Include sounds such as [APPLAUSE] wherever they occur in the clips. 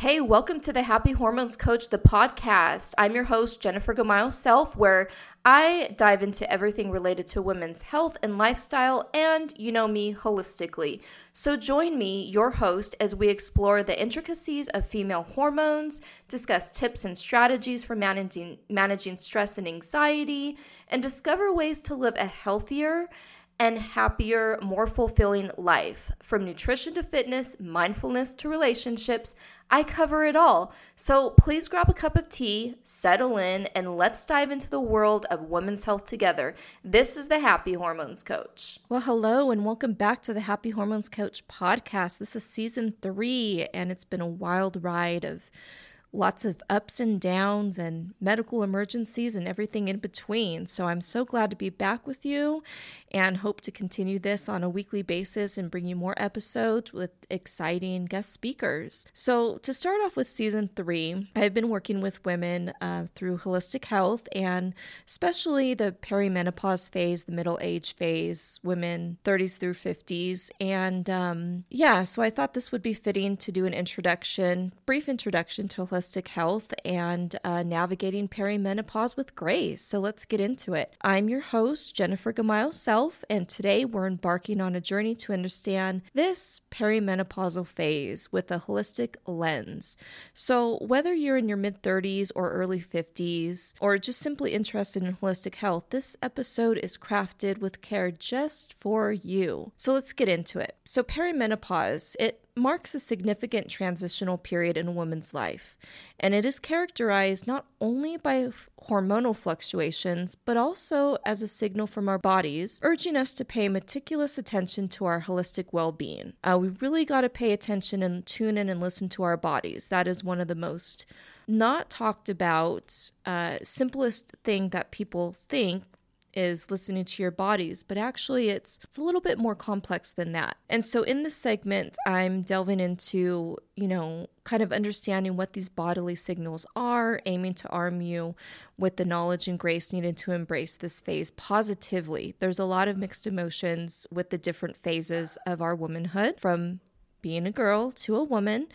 Hey, welcome to the Happy Hormones Coach, the podcast. I'm your host, Jennifer Gamayo Self, where I dive into everything related to women's health and lifestyle and, you know me, holistically. So join me, your host, as we explore the intricacies of female hormones, discuss tips and strategies for managing, managing stress and anxiety, and discover ways to live a healthier and happier, more fulfilling life. From nutrition to fitness, mindfulness to relationships, I cover it all. So please grab a cup of tea, settle in, and let's dive into the world of women's health together. This is the Happy Hormones Coach. Well, hello, and welcome back to the Happy Hormones Coach podcast. This is season three, and it's been a wild ride of lots of ups and downs and medical emergencies and everything in between. So I'm so glad to be back with you and hope to continue this on a weekly basis and bring you more episodes with exciting guest speakers. So, to start off with season three, I've been working with women uh, through holistic health and especially the perimenopause phase, the middle age phase, women 30s through 50s. And um, yeah, so I thought this would be fitting to do an introduction, brief introduction to holistic health and uh, navigating perimenopause with grace. So, let's get into it. I'm your host, Jennifer Gamayo Self myself, and today we're embarking on a journey to understand this perimenopausal phase with a holistic lens. So, whether you're in your mid 30s or early 50s, or just simply interested in holistic health, this episode is crafted with care just for you. So, let's get into it. So, perimenopause, it marks a significant transitional period in a woman's life, and it is characterized not only by hormonal fluctuations, but also as a signal from our bodies, urging us to pay meticulous attention to our holistic well being. Uh, we really got to pay attention and tune in and listen to our bodies. That is one of the most not talked about, uh, simplest thing that people think is listening to your bodies, but actually it's it's a little bit more complex than that. And so in this segment, I'm delving into, you know, kind of understanding what these bodily signals are, aiming to arm you with the knowledge and grace needed to embrace this phase positively. There's a lot of mixed emotions with the different phases of our womanhood from being a girl to a woman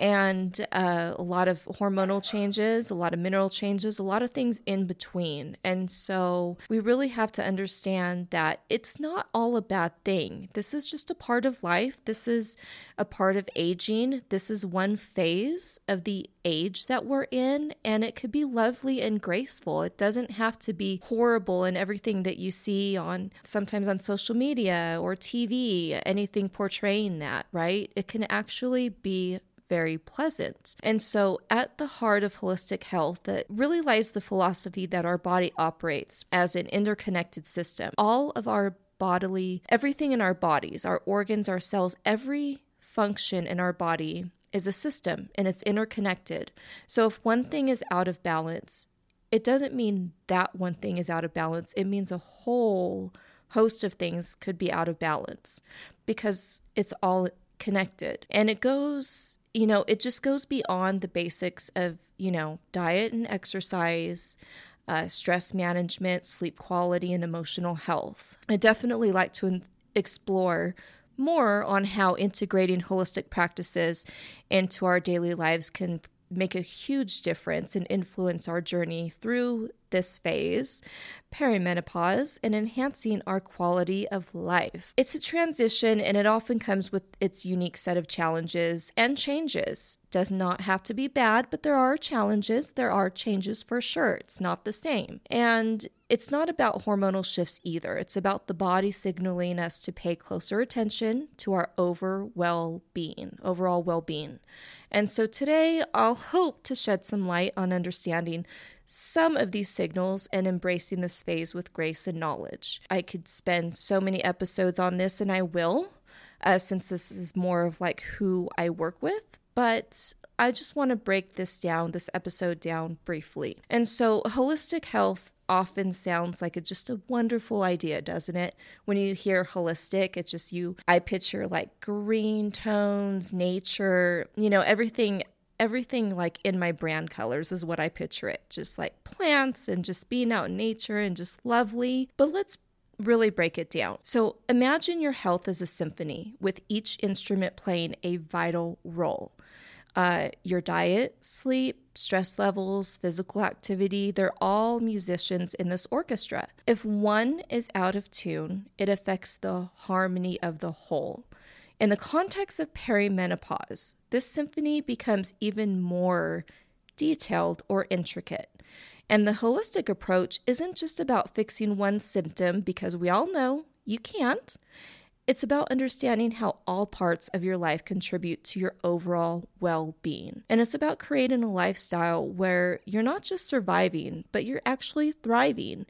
and uh, a lot of hormonal changes, a lot of mineral changes, a lot of things in between. And so we really have to understand that it's not all a bad thing. This is just a part of life. This is a part of aging. This is one phase of the age that we're in, and it could be lovely and graceful. It doesn't have to be horrible and everything that you see on sometimes on social media or TV, anything portraying that, right? It can actually be very pleasant. And so, at the heart of holistic health, that really lies the philosophy that our body operates as an interconnected system. All of our bodily, everything in our bodies, our organs, our cells, every function in our body is a system and it's interconnected. So, if one thing is out of balance, it doesn't mean that one thing is out of balance, it means a whole host of things could be out of balance because it's all connected. And it goes, you know, it just goes beyond the basics of, you know, diet and exercise, uh, stress management, sleep quality, and emotional health. I definitely like to in- explore more on how integrating holistic practices into our daily lives can make a huge difference and influence our journey through this phase, perimenopause, and enhancing our quality of life. It's a transition and it often comes with its unique set of challenges and changes. Does not have to be bad, but there are challenges, there are changes for sure. It's not the same. And it's not about hormonal shifts either. It's about the body signaling us to pay closer attention to our over well-being, overall well-being. And so today I'll hope to shed some light on understanding some of these signals and embracing this phase with grace and knowledge. I could spend so many episodes on this, and I will, uh, since this is more of like who I work with. But I just want to break this down, this episode down briefly. And so, holistic health often sounds like a, just a wonderful idea, doesn't it? When you hear holistic, it's just you, I picture like green tones, nature, you know, everything everything like in my brand colors is what I picture it. Just like plants and just being out in nature and just lovely. But let's really break it down. So imagine your health as a symphony with each instrument playing a vital role. Uh, your diet, sleep, stress levels, physical activity, they're all musicians in this orchestra. If one is out of tune, it affects the harmony of the whole. In the context of perimenopause, this symphony becomes even more detailed or intricate. And the holistic approach isn't just about fixing one symptom, because we all know you can't. It's about understanding how all parts of your life contribute to your overall well being. And it's about creating a lifestyle where you're not just surviving, but you're actually thriving,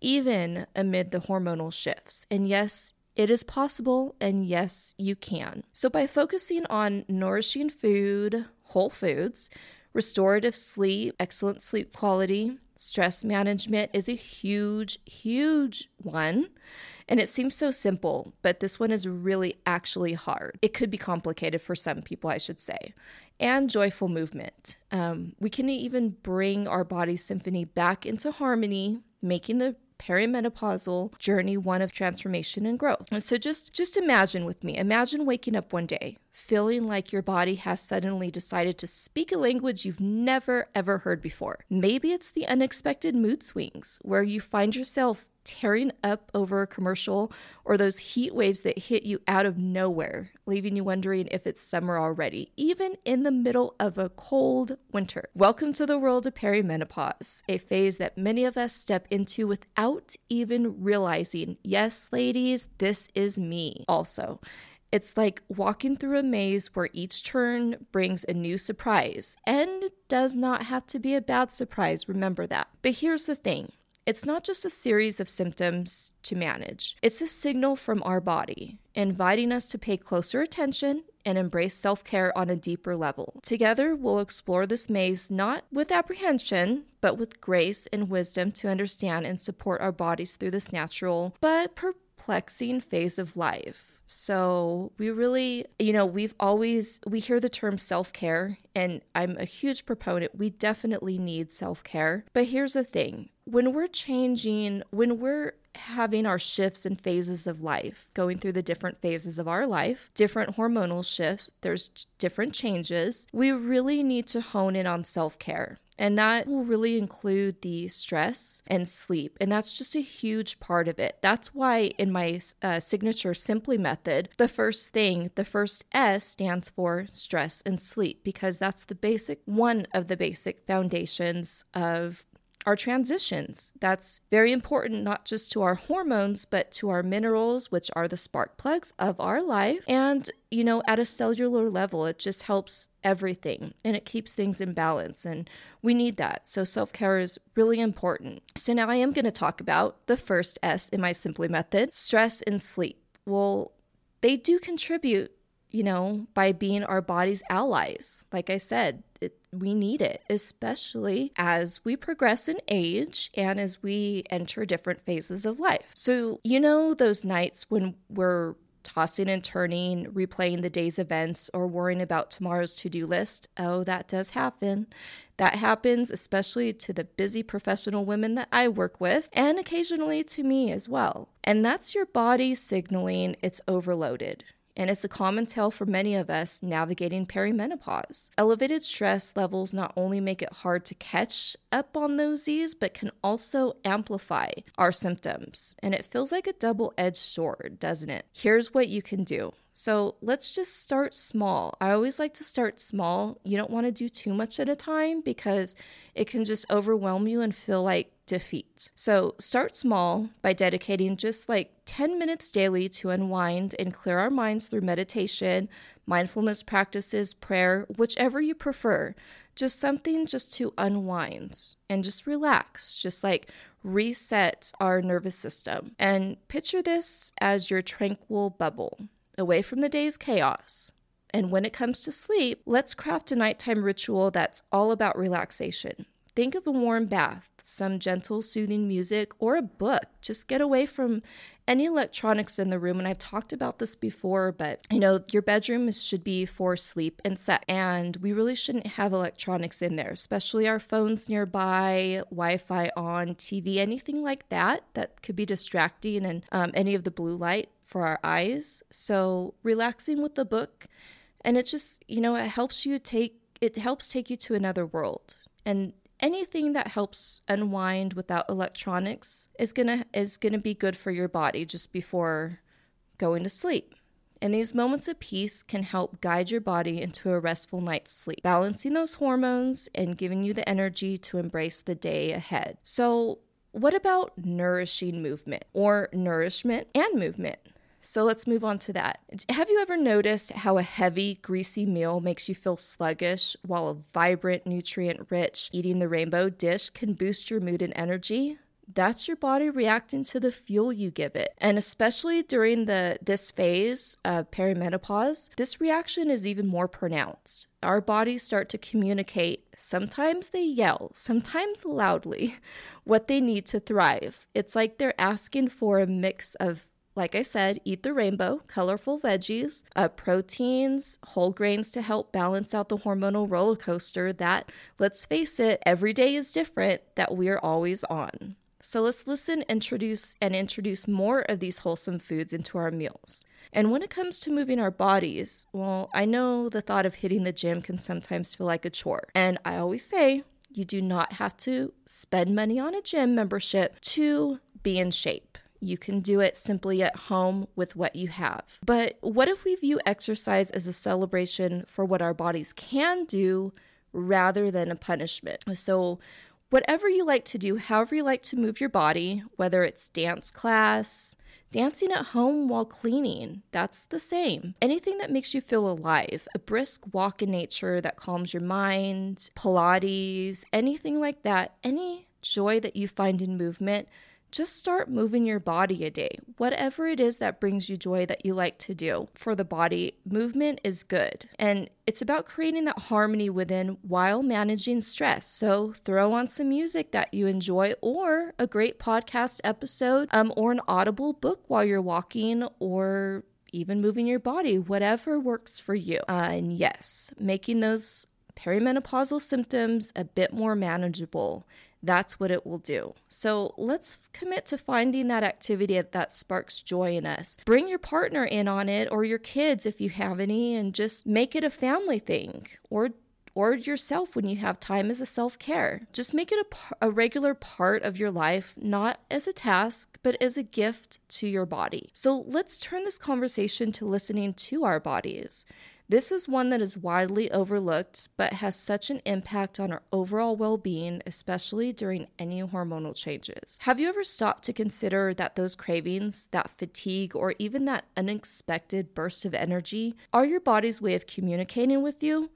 even amid the hormonal shifts. And yes, it is possible, and yes, you can. So, by focusing on nourishing food, whole foods, restorative sleep, excellent sleep quality, stress management is a huge, huge one. And it seems so simple, but this one is really actually hard. It could be complicated for some people, I should say. And joyful movement. Um, we can even bring our body symphony back into harmony, making the perimenopausal journey one of transformation and growth. And so just just imagine with me. Imagine waking up one day feeling like your body has suddenly decided to speak a language you've never ever heard before. Maybe it's the unexpected mood swings where you find yourself tearing up over a commercial or those heat waves that hit you out of nowhere, leaving you wondering if it's summer already, even in the middle of a cold winter. Welcome to the world of perimenopause, a phase that many of us step into without even realizing, yes, ladies, this is me also. It's like walking through a maze where each turn brings a new surprise, and does not have to be a bad surprise, remember that. But here's the thing it's not just a series of symptoms to manage, it's a signal from our body, inviting us to pay closer attention and embrace self care on a deeper level. Together, we'll explore this maze not with apprehension, but with grace and wisdom to understand and support our bodies through this natural but perplexing phase of life. So we really, you know, we've always we hear the term self-care and I'm a huge proponent. We definitely need self-care. But here's the thing. When we're changing, when we're having our shifts and phases of life, going through the different phases of our life, different hormonal shifts, there's different changes. We really need to hone in on self care. And that will really include the stress and sleep. And that's just a huge part of it. That's why in my uh, signature Simply method, the first thing, the first S stands for stress and sleep, because that's the basic, one of the basic foundations of our transitions. That's very important, not just to our hormones, but to our minerals, which are the spark plugs of our life. And, you know, at a cellular level, it just helps everything and it keeps things in balance. And we need that. So self care is really important. So now I am going to talk about the first S in my Simply method stress and sleep. Well, they do contribute you know, by being our body's allies. Like I said, we need it, especially as we progress in age and as we enter different phases of life. So, you know, those nights when we're tossing and turning, replaying the day's events, or worrying about tomorrow's to do list. Oh, that does happen. That happens especially to the busy professional women that I work with, and occasionally to me as well. And that's your body signaling it's overloaded and it's a common tale for many of us navigating perimenopause. Elevated stress levels not only make it hard to catch up on those Z's, but can also amplify our symptoms. And it feels like a double edged sword, doesn't it? Here's what you can do. So let's just start small. I always like to start small. You don't want to do too much at a time because it can just overwhelm you and feel like defeat. So start small by dedicating just like 10 minutes daily to unwind and clear our minds through meditation, mindfulness practices, prayer, whichever you prefer. Just something just to unwind and just relax, just like reset our nervous system. And picture this as your tranquil bubble, away from the day's chaos. And when it comes to sleep, let's craft a nighttime ritual that's all about relaxation. Think of a warm bath, some gentle, soothing music, or a book. Just get away from any electronics in the room. And I've talked about this before, but you know, your bedroom should be for sleep and set. And we really shouldn't have electronics in there, especially our phones nearby, Wi Fi on, TV, anything like that that could be distracting and um, any of the blue light for our eyes. So, relaxing with the book. And it just, you know, it helps you take it helps take you to another world. And anything that helps unwind without electronics is gonna is gonna be good for your body just before going to sleep. And these moments of peace can help guide your body into a restful night's sleep, balancing those hormones and giving you the energy to embrace the day ahead. So, what about nourishing movement or nourishment and movement? So let's move on to that. Have you ever noticed how a heavy, greasy meal makes you feel sluggish, while a vibrant, nutrient rich eating the rainbow dish can boost your mood and energy? That's your body reacting to the fuel you give it. And especially during the this phase of perimenopause, this reaction is even more pronounced. Our bodies start to communicate. Sometimes they yell, sometimes loudly, [LAUGHS] what they need to thrive. It's like they're asking for a mix of like I said, eat the rainbow, colorful veggies, uh, proteins, whole grains to help balance out the hormonal roller coaster that, let's face it, every day is different that we're always on. So let's listen, introduce, and introduce more of these wholesome foods into our meals. And when it comes to moving our bodies, well, I know the thought of hitting the gym can sometimes feel like a chore. And I always say, you do not have to spend money on a gym membership to be in shape. You can do it simply at home with what you have. But what if we view exercise as a celebration for what our bodies can do rather than a punishment? So, whatever you like to do, however you like to move your body, whether it's dance class, dancing at home while cleaning, that's the same. Anything that makes you feel alive, a brisk walk in nature that calms your mind, Pilates, anything like that, any joy that you find in movement just start moving your body a day. Whatever it is that brings you joy that you like to do for the body, movement is good. And it's about creating that harmony within while managing stress. So throw on some music that you enjoy, or a great podcast episode, um, or an audible book while you're walking, or even moving your body, whatever works for you. Uh, and yes, making those perimenopausal symptoms a bit more manageable that's what it will do. So let's commit to finding that activity that sparks joy in us. Bring your partner in on it or your kids if you have any and just make it a family thing or or yourself when you have time as a self care. Just make it a, a regular part of your life, not as a task, but as a gift to your body. So let's turn this conversation to listening to our bodies. This is one that is widely overlooked, but has such an impact on our overall well being, especially during any hormonal changes. Have you ever stopped to consider that those cravings, that fatigue, or even that unexpected burst of energy are your body's way of communicating with you?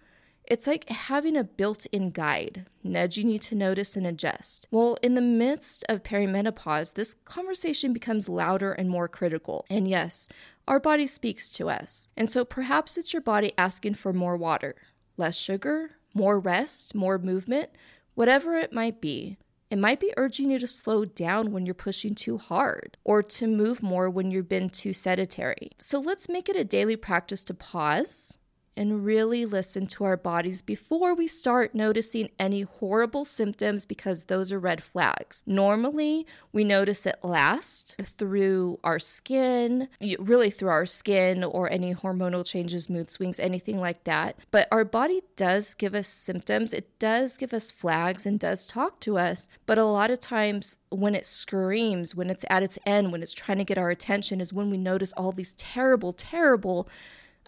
It's like having a built in guide, nudging you to notice and adjust. Well, in the midst of perimenopause, this conversation becomes louder and more critical. And yes, our body speaks to us. And so perhaps it's your body asking for more water, less sugar, more rest, more movement, whatever it might be. It might be urging you to slow down when you're pushing too hard or to move more when you've been too sedentary. So let's make it a daily practice to pause and really listen to our bodies before we start noticing any horrible symptoms because those are red flags. Normally, we notice it last through our skin, really through our skin or any hormonal changes, mood swings, anything like that. But our body does give us symptoms, it does give us flags and does talk to us. But a lot of times, when it screams, when it's at its end, when it's trying to get our attention, is when we notice all these terrible, terrible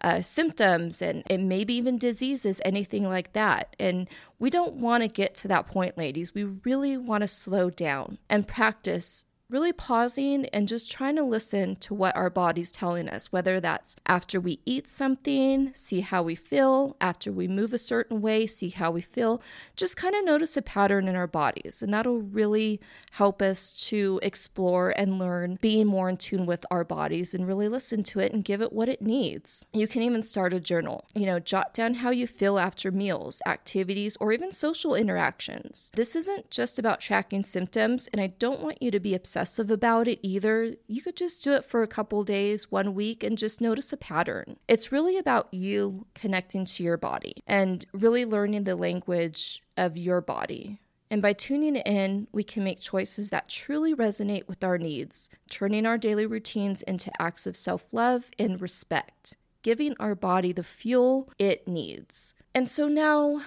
uh, symptoms and, and maybe even diseases, anything like that. And we don't want to get to that point, ladies. We really want to slow down and practice really pausing and just trying to listen to what our body's telling us, whether that's after we eat something, see how we feel, after we move a certain way, see how we feel. Just kind of notice a pattern in our bodies, and that'll really help us to explore and learn being more in tune with our bodies and really listen to it and give it what it needs. You can even start a journal. You know, jot down how you feel after meals, activities, or even social interactions. This isn't just about tracking symptoms, and I don't want you to be obsessed obsessive about it either. You could just do it for a couple days, one week, and just notice a pattern. It's really about you connecting to your body and really learning the language of your body. And by tuning in, we can make choices that truly resonate with our needs, turning our daily routines into acts of self love and respect, giving our body the fuel it needs. And so now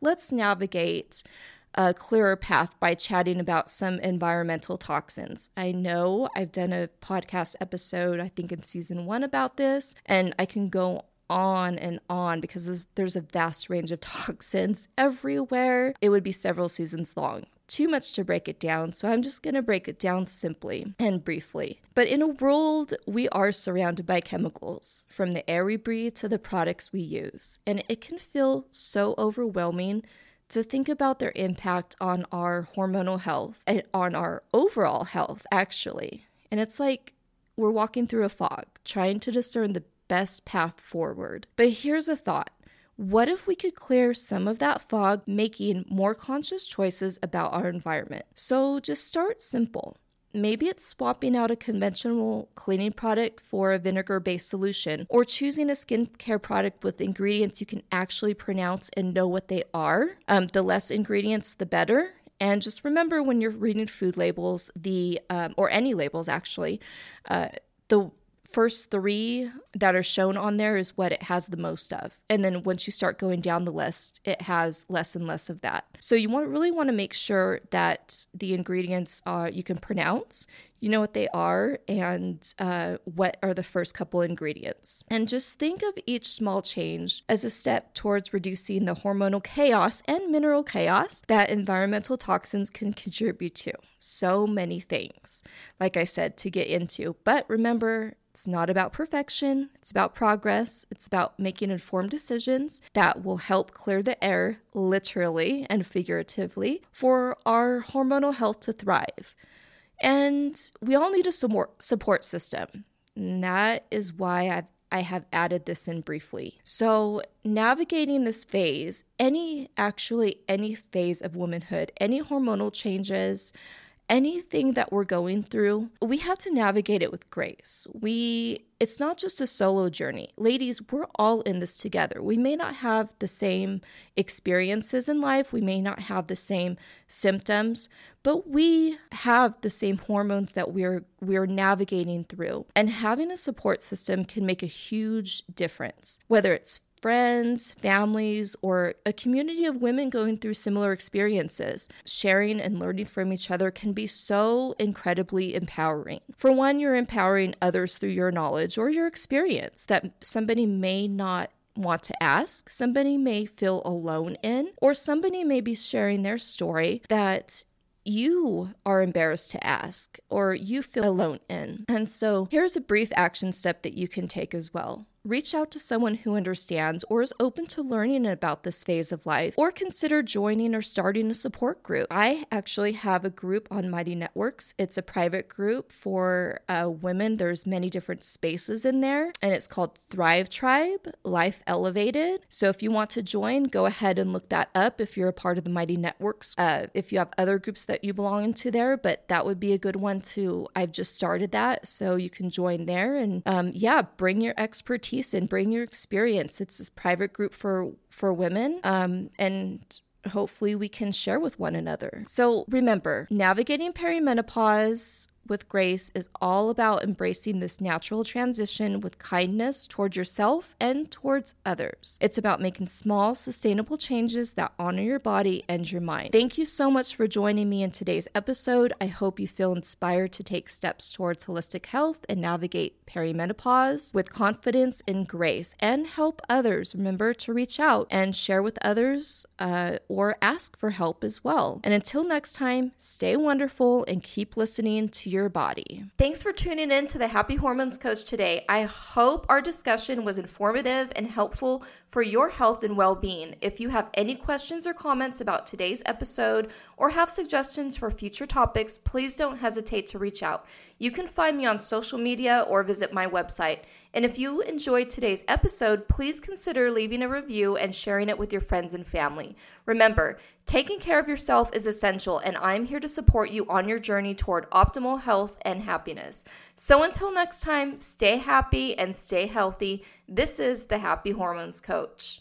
let's navigate a clearer path by chatting about some environmental toxins. I know I've done a podcast episode, I think in season one, about this, and I can go on and on because there's, there's, a vast range of [LAUGHS] toxins everywhere. It would be several seasons long. Too much to break it down, so I'm just going to break it down simply and briefly. But in a world, we are surrounded by chemicals, from the air we breathe to the products we use, and it can feel so overwhelming to think about their impact on our hormonal health and on our overall health, actually. And it's like we're walking through a fog, trying to discern the best path forward. But here's a thought what if we could clear some of that fog, making more conscious choices about our environment? So just start simple. Maybe it's swapping out a conventional cleaning product for a vinegar based solution, or choosing a skincare product with ingredients you can actually pronounce and know what they are. Um, the less ingredients, the better. And just remember when you're reading food labels, the um, or any labels actually, uh, the first three that are shown on there is what it has the most of. And then once you start going down the list, it has less and less of that. So you want really want to make sure that the ingredients are you can pronounce, you know what they are, and uh, what are the first couple ingredients. And just think of each small change as a step towards reducing the hormonal chaos and mineral chaos that environmental toxins can contribute to. So many things, like I said, to get into. But remember, it's not about perfection, it's about progress. It's about making informed decisions that will help clear the air, literally and figuratively, for our hormonal health to thrive. And we all need a support system. And that is why I've I have added this in briefly. So, navigating this phase, any actually any phase of womanhood, any hormonal changes, anything that we're going through, we have to navigate it with grace. We it's not just a solo journey. Ladies, we're all in this together. We may not have the same experiences in life, we may not have the same symptoms, but we have the same hormones that we're we're navigating through. And having a support system can make a huge difference. Whether it's friends, families, or a community of women going through similar experiences. Sharing and learning from each other can be so incredibly empowering. For one, you're empowering others through your knowledge or your experience that somebody may not want to ask, somebody may feel alone in, or somebody may be sharing their story that you are embarrassed to ask or you feel alone in. And so here's a brief action step that you can take as well reach out to someone who understands or is open to learning about this phase of life, or consider joining or starting a support group. I actually have a group on Mighty Networks. It's a private group for uh, women. There's many different spaces in there, and it's called Thrive Tribe Life Elevated. So if you want to join, go ahead and look that up if you're a part of the Mighty Networks. Uh, if you have other groups that you belong into there, but that would be a good one too. I've just started that, so you can join there and um, yeah, bring your expertise expertise and bring your experience. It's this private group for for women, um, and hopefully we can share with one another. So remember, navigating perimenopause with grace is all about embracing this natural transition with kindness towards yourself and towards others. It's about making small, sustainable changes that honor your body and your mind. Thank you so much for joining me in today's episode. I hope you feel inspired to take steps towards holistic health and navigate perimenopause with confidence and grace and help others. Remember to reach out and share with others uh, or ask for help as well. And until next time, stay wonderful and keep listening to your body. Thanks for tuning in to the Happy Hormones Coach today. I hope our discussion was informative and helpful for your health and well being. If you have any questions or comments about today's episode or have suggestions for future topics, please don't hesitate to reach out. You can find me on social media or visit my website. And if you enjoyed today's episode, please consider leaving a review and sharing it with your friends and family. Remember, taking care of yourself is essential, and I'm here to support you on your journey toward optimal health and happiness. So until next time, stay happy and stay healthy. This is the Happy Hormones Coach.